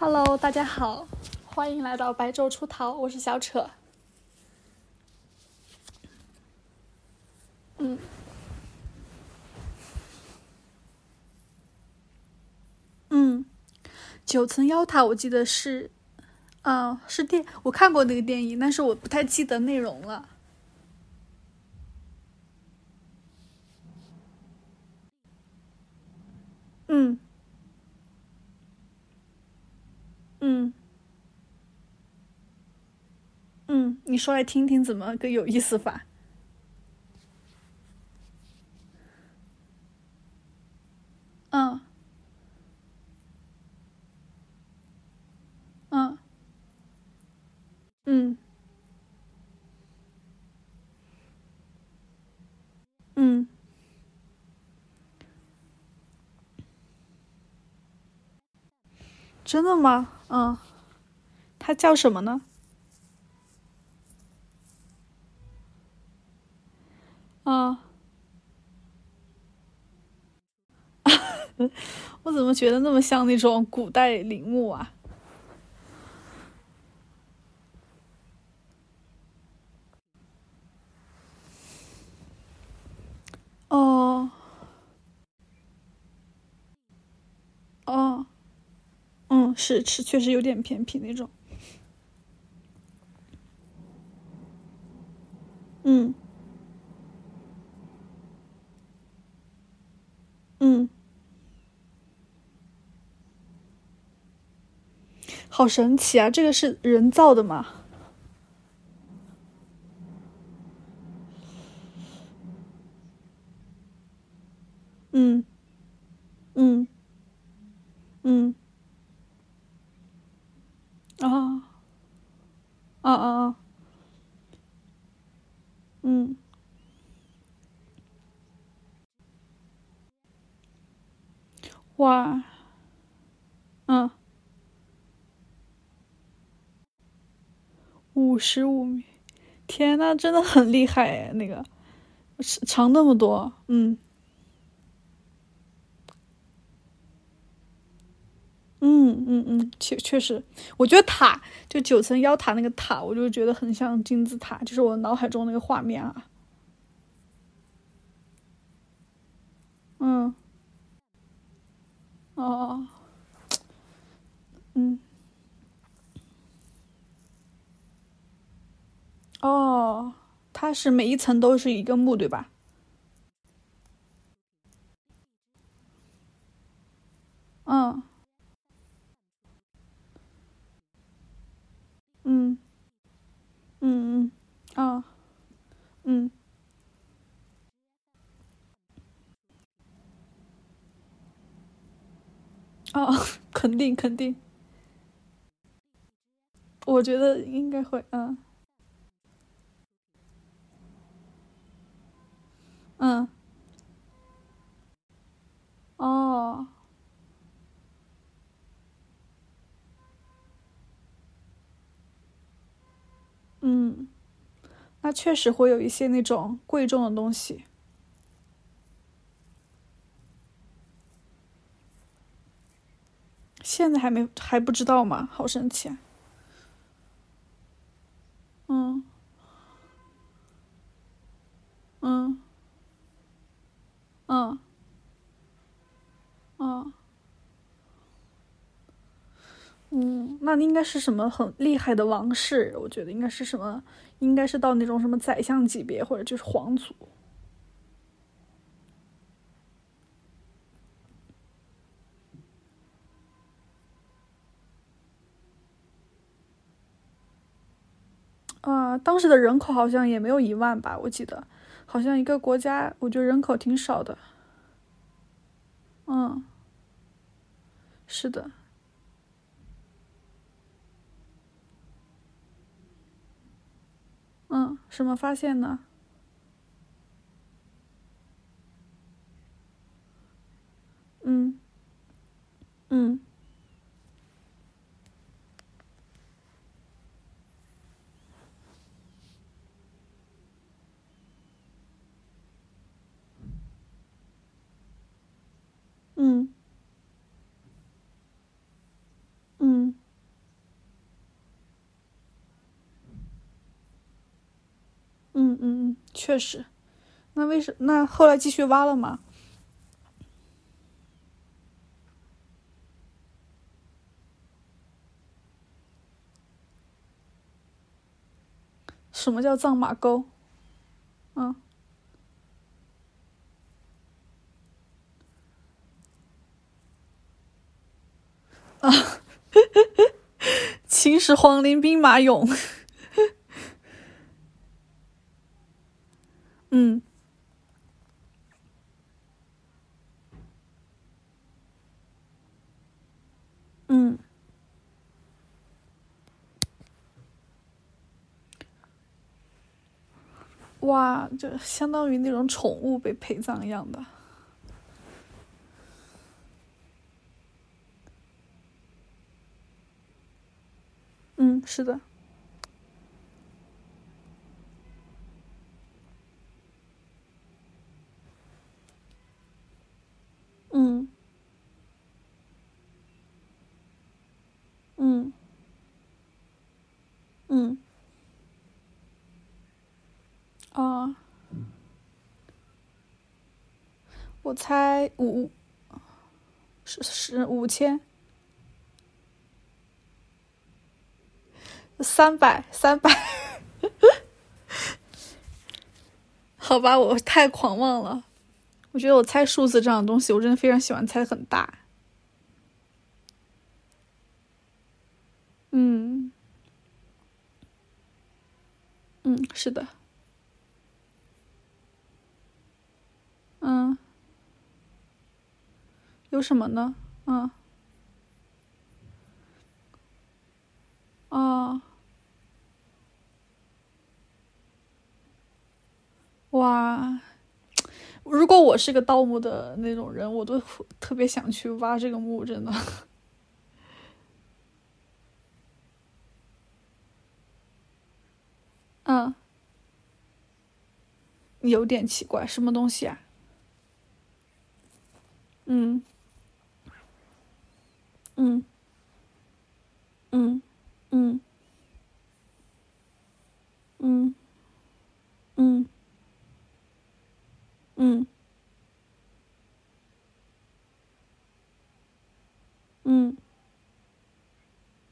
Hello，大家好，欢迎来到白昼出逃，我是小扯。嗯，嗯，九层妖塔，我记得是，嗯，是电，我看过那个电影，但是我不太记得内容了。嗯嗯。嗯，你说来听听，怎么个有意思法？嗯。嗯。嗯。嗯，真的吗？嗯，他叫什么呢？啊，我怎么觉得那么像那种古代陵墓啊？哦哦，是是，确实有点偏僻那种。嗯嗯，好神奇啊！这个是人造的吗？嗯嗯嗯，啊啊啊啊！嗯，哇，嗯，五十五米，天呐，真的很厉害哎，那个。长那么多，嗯。嗯嗯嗯，确确实，我觉得塔就九层妖塔那个塔，我就觉得很像金字塔，就是我脑海中那个画面啊。嗯，哦，嗯，哦，它是每一层都是一个墓，对吧？嗯嗯嗯，啊嗯哦，肯定肯定，我觉得应该会，嗯。嗯，哦，嗯，那确实会有一些那种贵重的东西，现在还没还不知道吗？好神奇啊！嗯嗯嗯嗯嗯，那应该是什么很厉害的王室？我觉得应该是什么，应该是到那种什么宰相级别，或者就是皇族当时的人口好像也没有一万吧，我记得，好像一个国家，我觉得人口挺少的。嗯，是的，嗯，什么发现呢？嗯嗯嗯嗯确实。那为什那后来继续挖了吗？什么叫藏马沟？嗯。啊，秦始皇陵兵马俑。嗯。嗯。哇，就相当于那种宠物被陪葬一样的。嗯，是的。嗯。嗯。嗯。啊。我猜五，是是五千。三百，三百，好吧，我太狂妄了。我觉得我猜数字这样的东西，我真的非常喜欢猜很大。嗯，嗯，是的。嗯，有什么呢？嗯。哦。哇，如果我是个盗墓的那种人，我都特别想去挖这个墓，真的。嗯，有点奇怪，什么东西啊？嗯，嗯，嗯，嗯，嗯，嗯。嗯，嗯，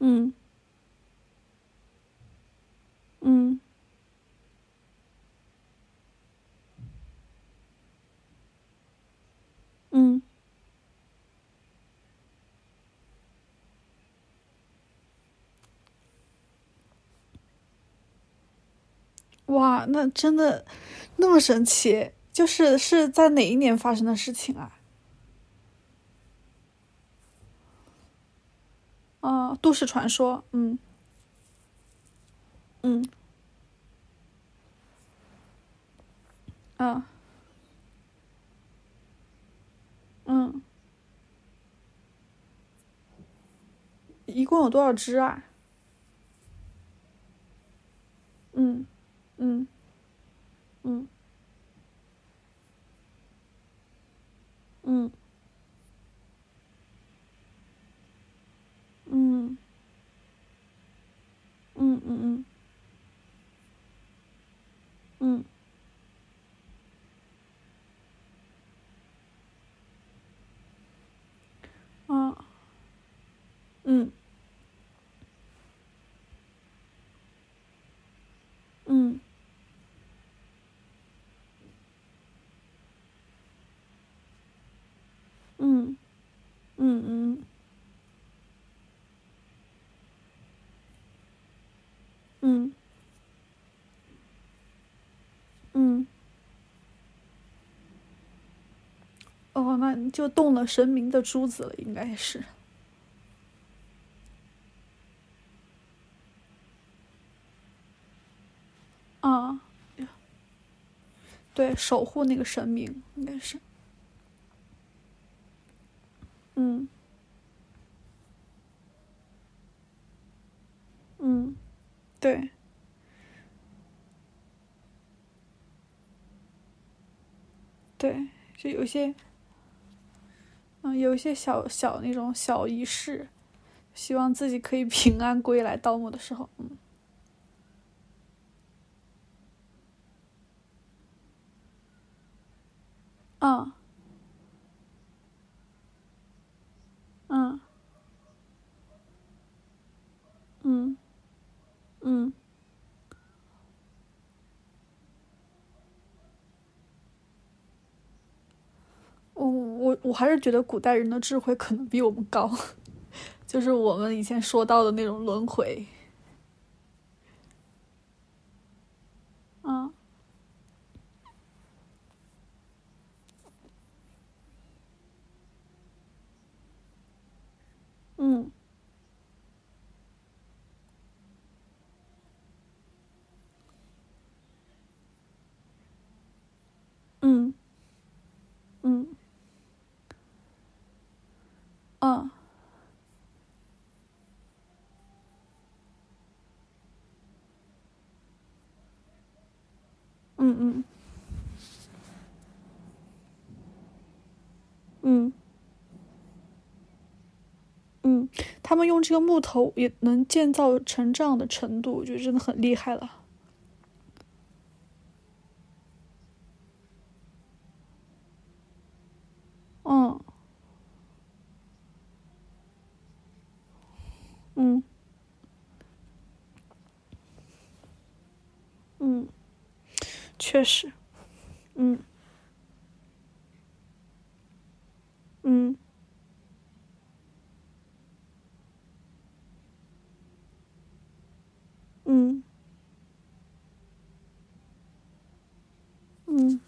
嗯，嗯，嗯，哇，那真的那么神奇？就是是在哪一年发生的事情啊？啊，都市传说，嗯，嗯，嗯，嗯，一共有多少只啊？嗯，嗯，嗯。嗯，嗯，嗯嗯嗯，嗯，啊，嗯，嗯。嗯，嗯嗯，嗯，哦，那就动了神明的珠子了，应该是。啊，对，守护那个神明，应该是。嗯，嗯，对，对，就有些，嗯，有一些小小那种小仪式，希望自己可以平安归来。盗墓的时候，嗯，嗯嗯嗯嗯。我我我还是觉得古代人的智慧可能比我们高，就是我们以前说到的那种轮回。嗯嗯嗯嗯嗯嗯。嗯嗯。嗯，他们用这个木头也能建造成这样的程度，我觉得真的很厉害了。嗯嗯嗯，确实，嗯。嗯。嗯。嗯。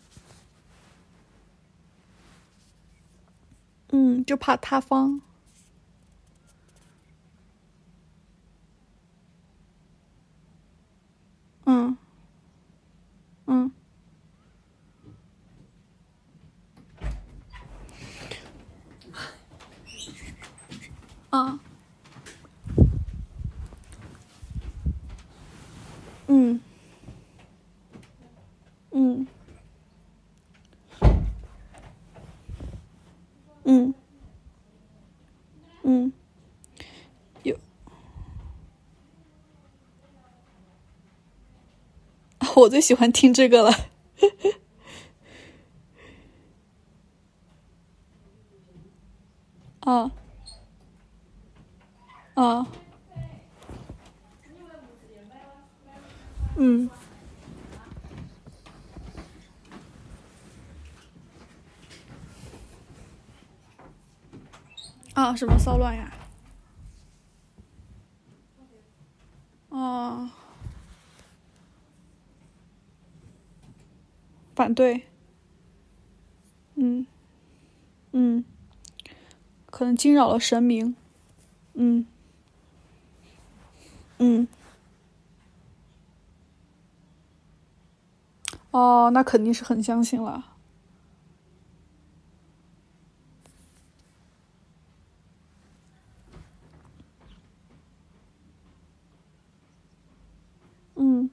嗯，就怕塌方。嗯嗯啊嗯。嗯。嗯。嗯，有，我最喜欢听这个了。啊。啊嗯。啊，什么骚乱呀？哦，反对，嗯。嗯，可能惊扰了神明，嗯，哦，那肯定是很相信了，嗯。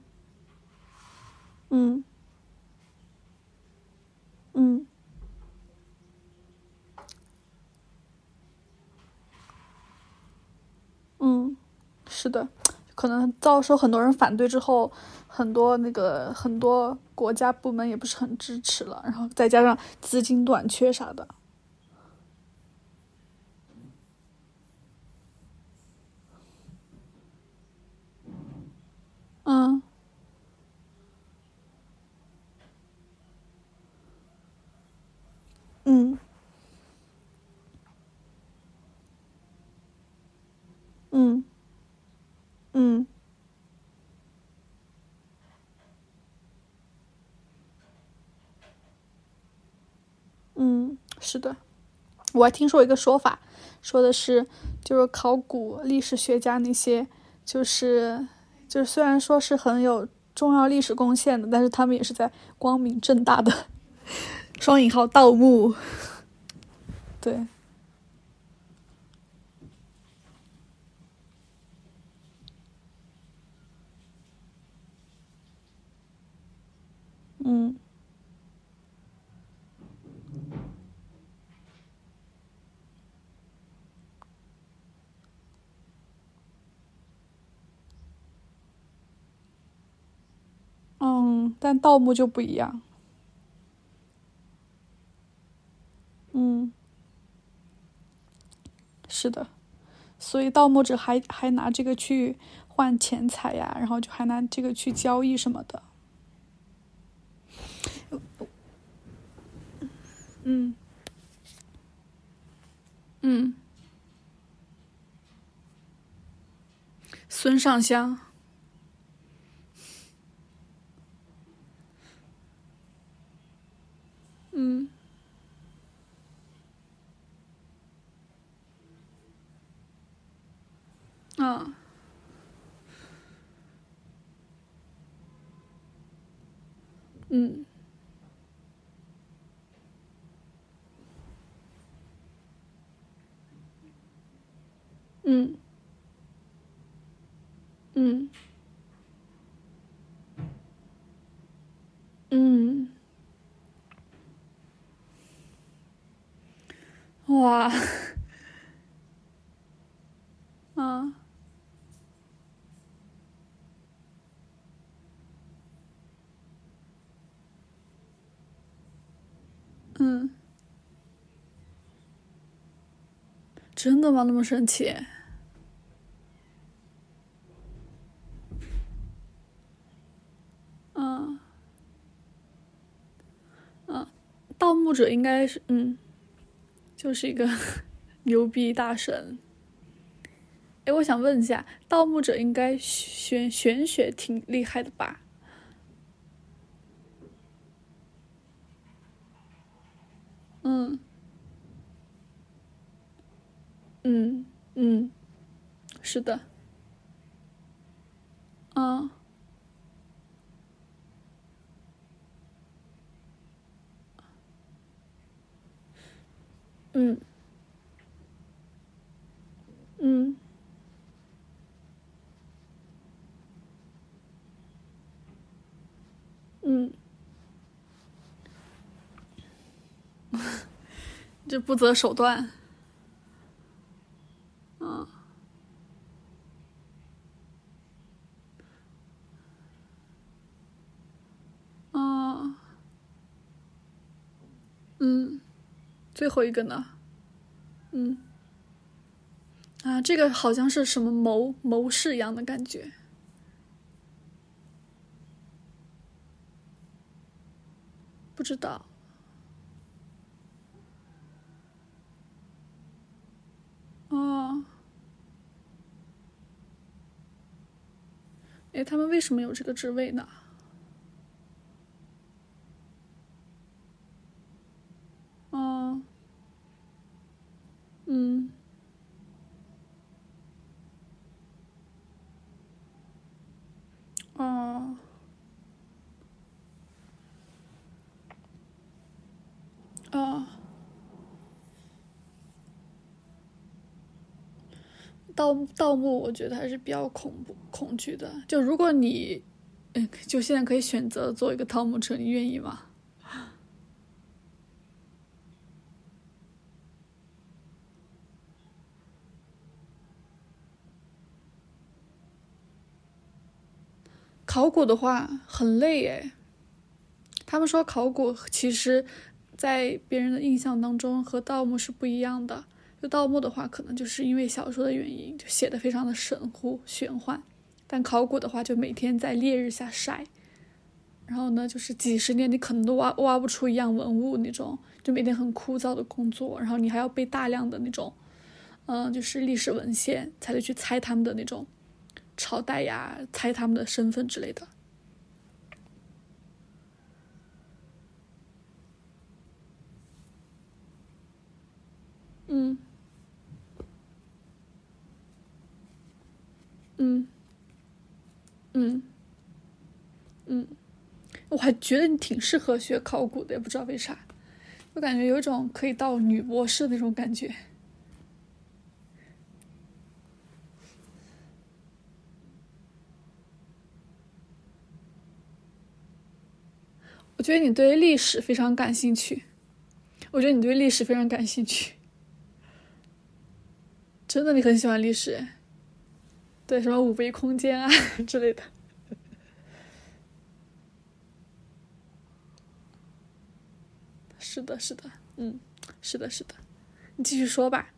嗯。嗯。嗯，是的，可能遭受很多人反对之后，很多那个很多国家部门也不是很支持了，然后再加上资金短缺啥的，嗯嗯嗯嗯嗯，是的。我还听说一个说法，说的是，就是考古历史学家那些，就是就是虽然说是很有重要历史贡献的，但是他们也是在光明正大的 双引号盗墓。对，嗯嗯但盗墓就不一样。嗯是的。所以盗墓者还还拿这个去换钱财呀然后就还拿这个去交易什么的。嗯。嗯。孙尚香。嗯，啊，嗯。嗯，嗯，哇，啊，嗯，真的吗？那么神奇？盗墓者应该是，嗯，就是一个 牛逼大神。哎，我想问一下，盗墓者应该玄玄学挺厉害的吧？嗯，嗯嗯，是的，嗯。嗯，嗯，嗯，就不择手段，嗯，嗯，嗯。最后一个呢？嗯，啊，这个好像是什么谋谋士一样的感觉，不知道。哦，哎，他们为什么有这个职位呢？哦。嗯，哦，哦，盗盗墓，我觉得还是比较恐怖、恐惧的。就如果你，嗯，就现在可以选择做一个盗墓者，你愿意吗？考古的话很累哎，他们说考古其实，在别人的印象当中和盗墓是不一样的。就盗墓的话，可能就是因为小说的原因，就写的非常的神乎玄幻；但考古的话，就每天在烈日下晒，然后呢，就是几十年你可能都挖挖不出一样文物那种，就每天很枯燥的工作，然后你还要背大量的那种，嗯，就是历史文献，才得去猜他们的那种。朝代呀，猜他们的身份之类的。嗯，嗯，嗯，嗯，我还觉得你挺适合学考古的，也不知道为啥，我感觉有种可以到女博士那种感觉。我觉得你对历史非常感兴趣，我觉得你对历史非常感兴趣，真的，你很喜欢历史，对什么五维空间啊 之类的，是的，是的，嗯，是的，是的，你继续说吧。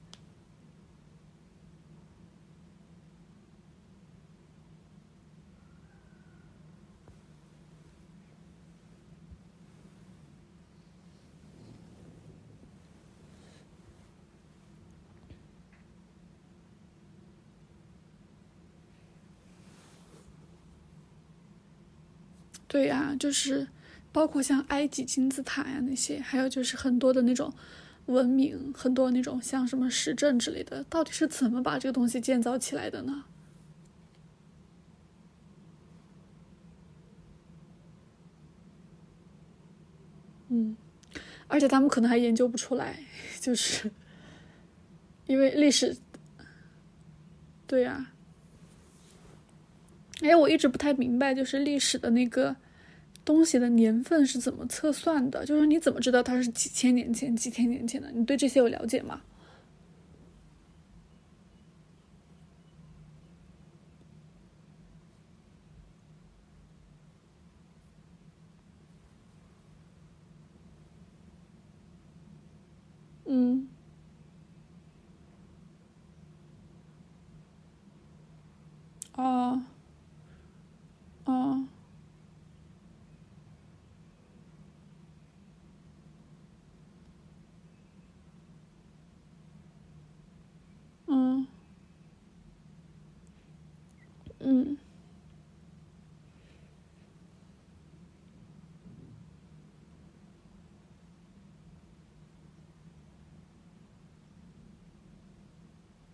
对呀，就是包括像埃及金字塔呀那些，还有就是很多的那种文明，很多那种像什么石阵之类的，到底是怎么把这个东西建造起来的呢？嗯，而且他们可能还研究不出来，就是因为历史，对呀。哎，我一直不太明白，就是历史的那个东西的年份是怎么测算的？就是你怎么知道它是几千年前、几千年前的？你对这些有了解吗？嗯。哦。哦。嗯。嗯。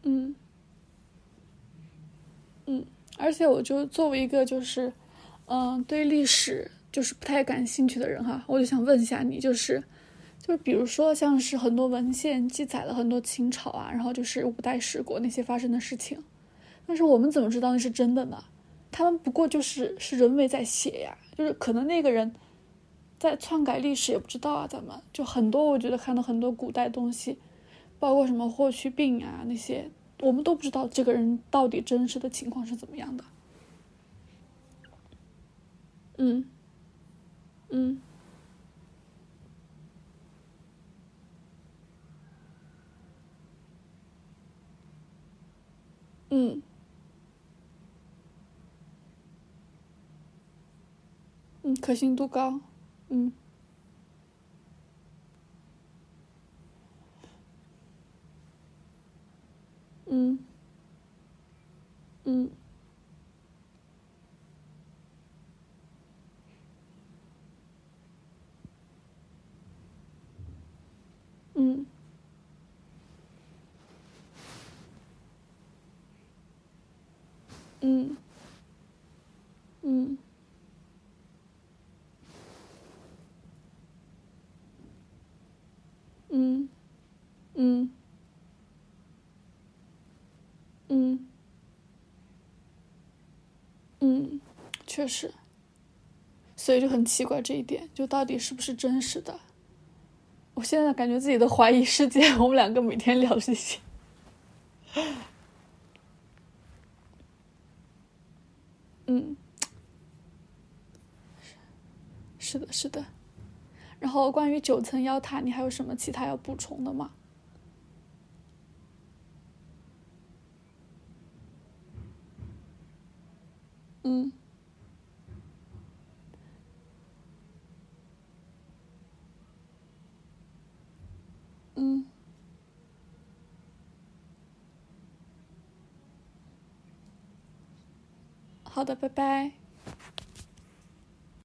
嗯。嗯，而且我就作为一个就是。嗯，对历史就是不太感兴趣的人哈，我就想问一下你，就是，就是比如说像是很多文献记载了很多秦朝啊，然后就是五代十国那些发生的事情，但是我们怎么知道那是真的呢？他们不过就是是人为在写呀，就是可能那个人在篡改历史也不知道啊，咱们就很多，我觉得看到很多古代东西，包括什么霍去病啊那些，我们都不知道这个人到底真实的情况是怎么样的。嗯，嗯，嗯，嗯，可信度高，嗯，嗯，嗯。嗯，嗯，嗯，嗯，嗯，嗯，确实，所以就很奇怪这一点，就到底是不是真实的？我现在感觉自己都怀疑世界。我们两个每天聊这些，嗯，是的，是的。然后关于九层妖塔，你还有什么其他要补充的吗？嗯。嗯，好的，拜拜。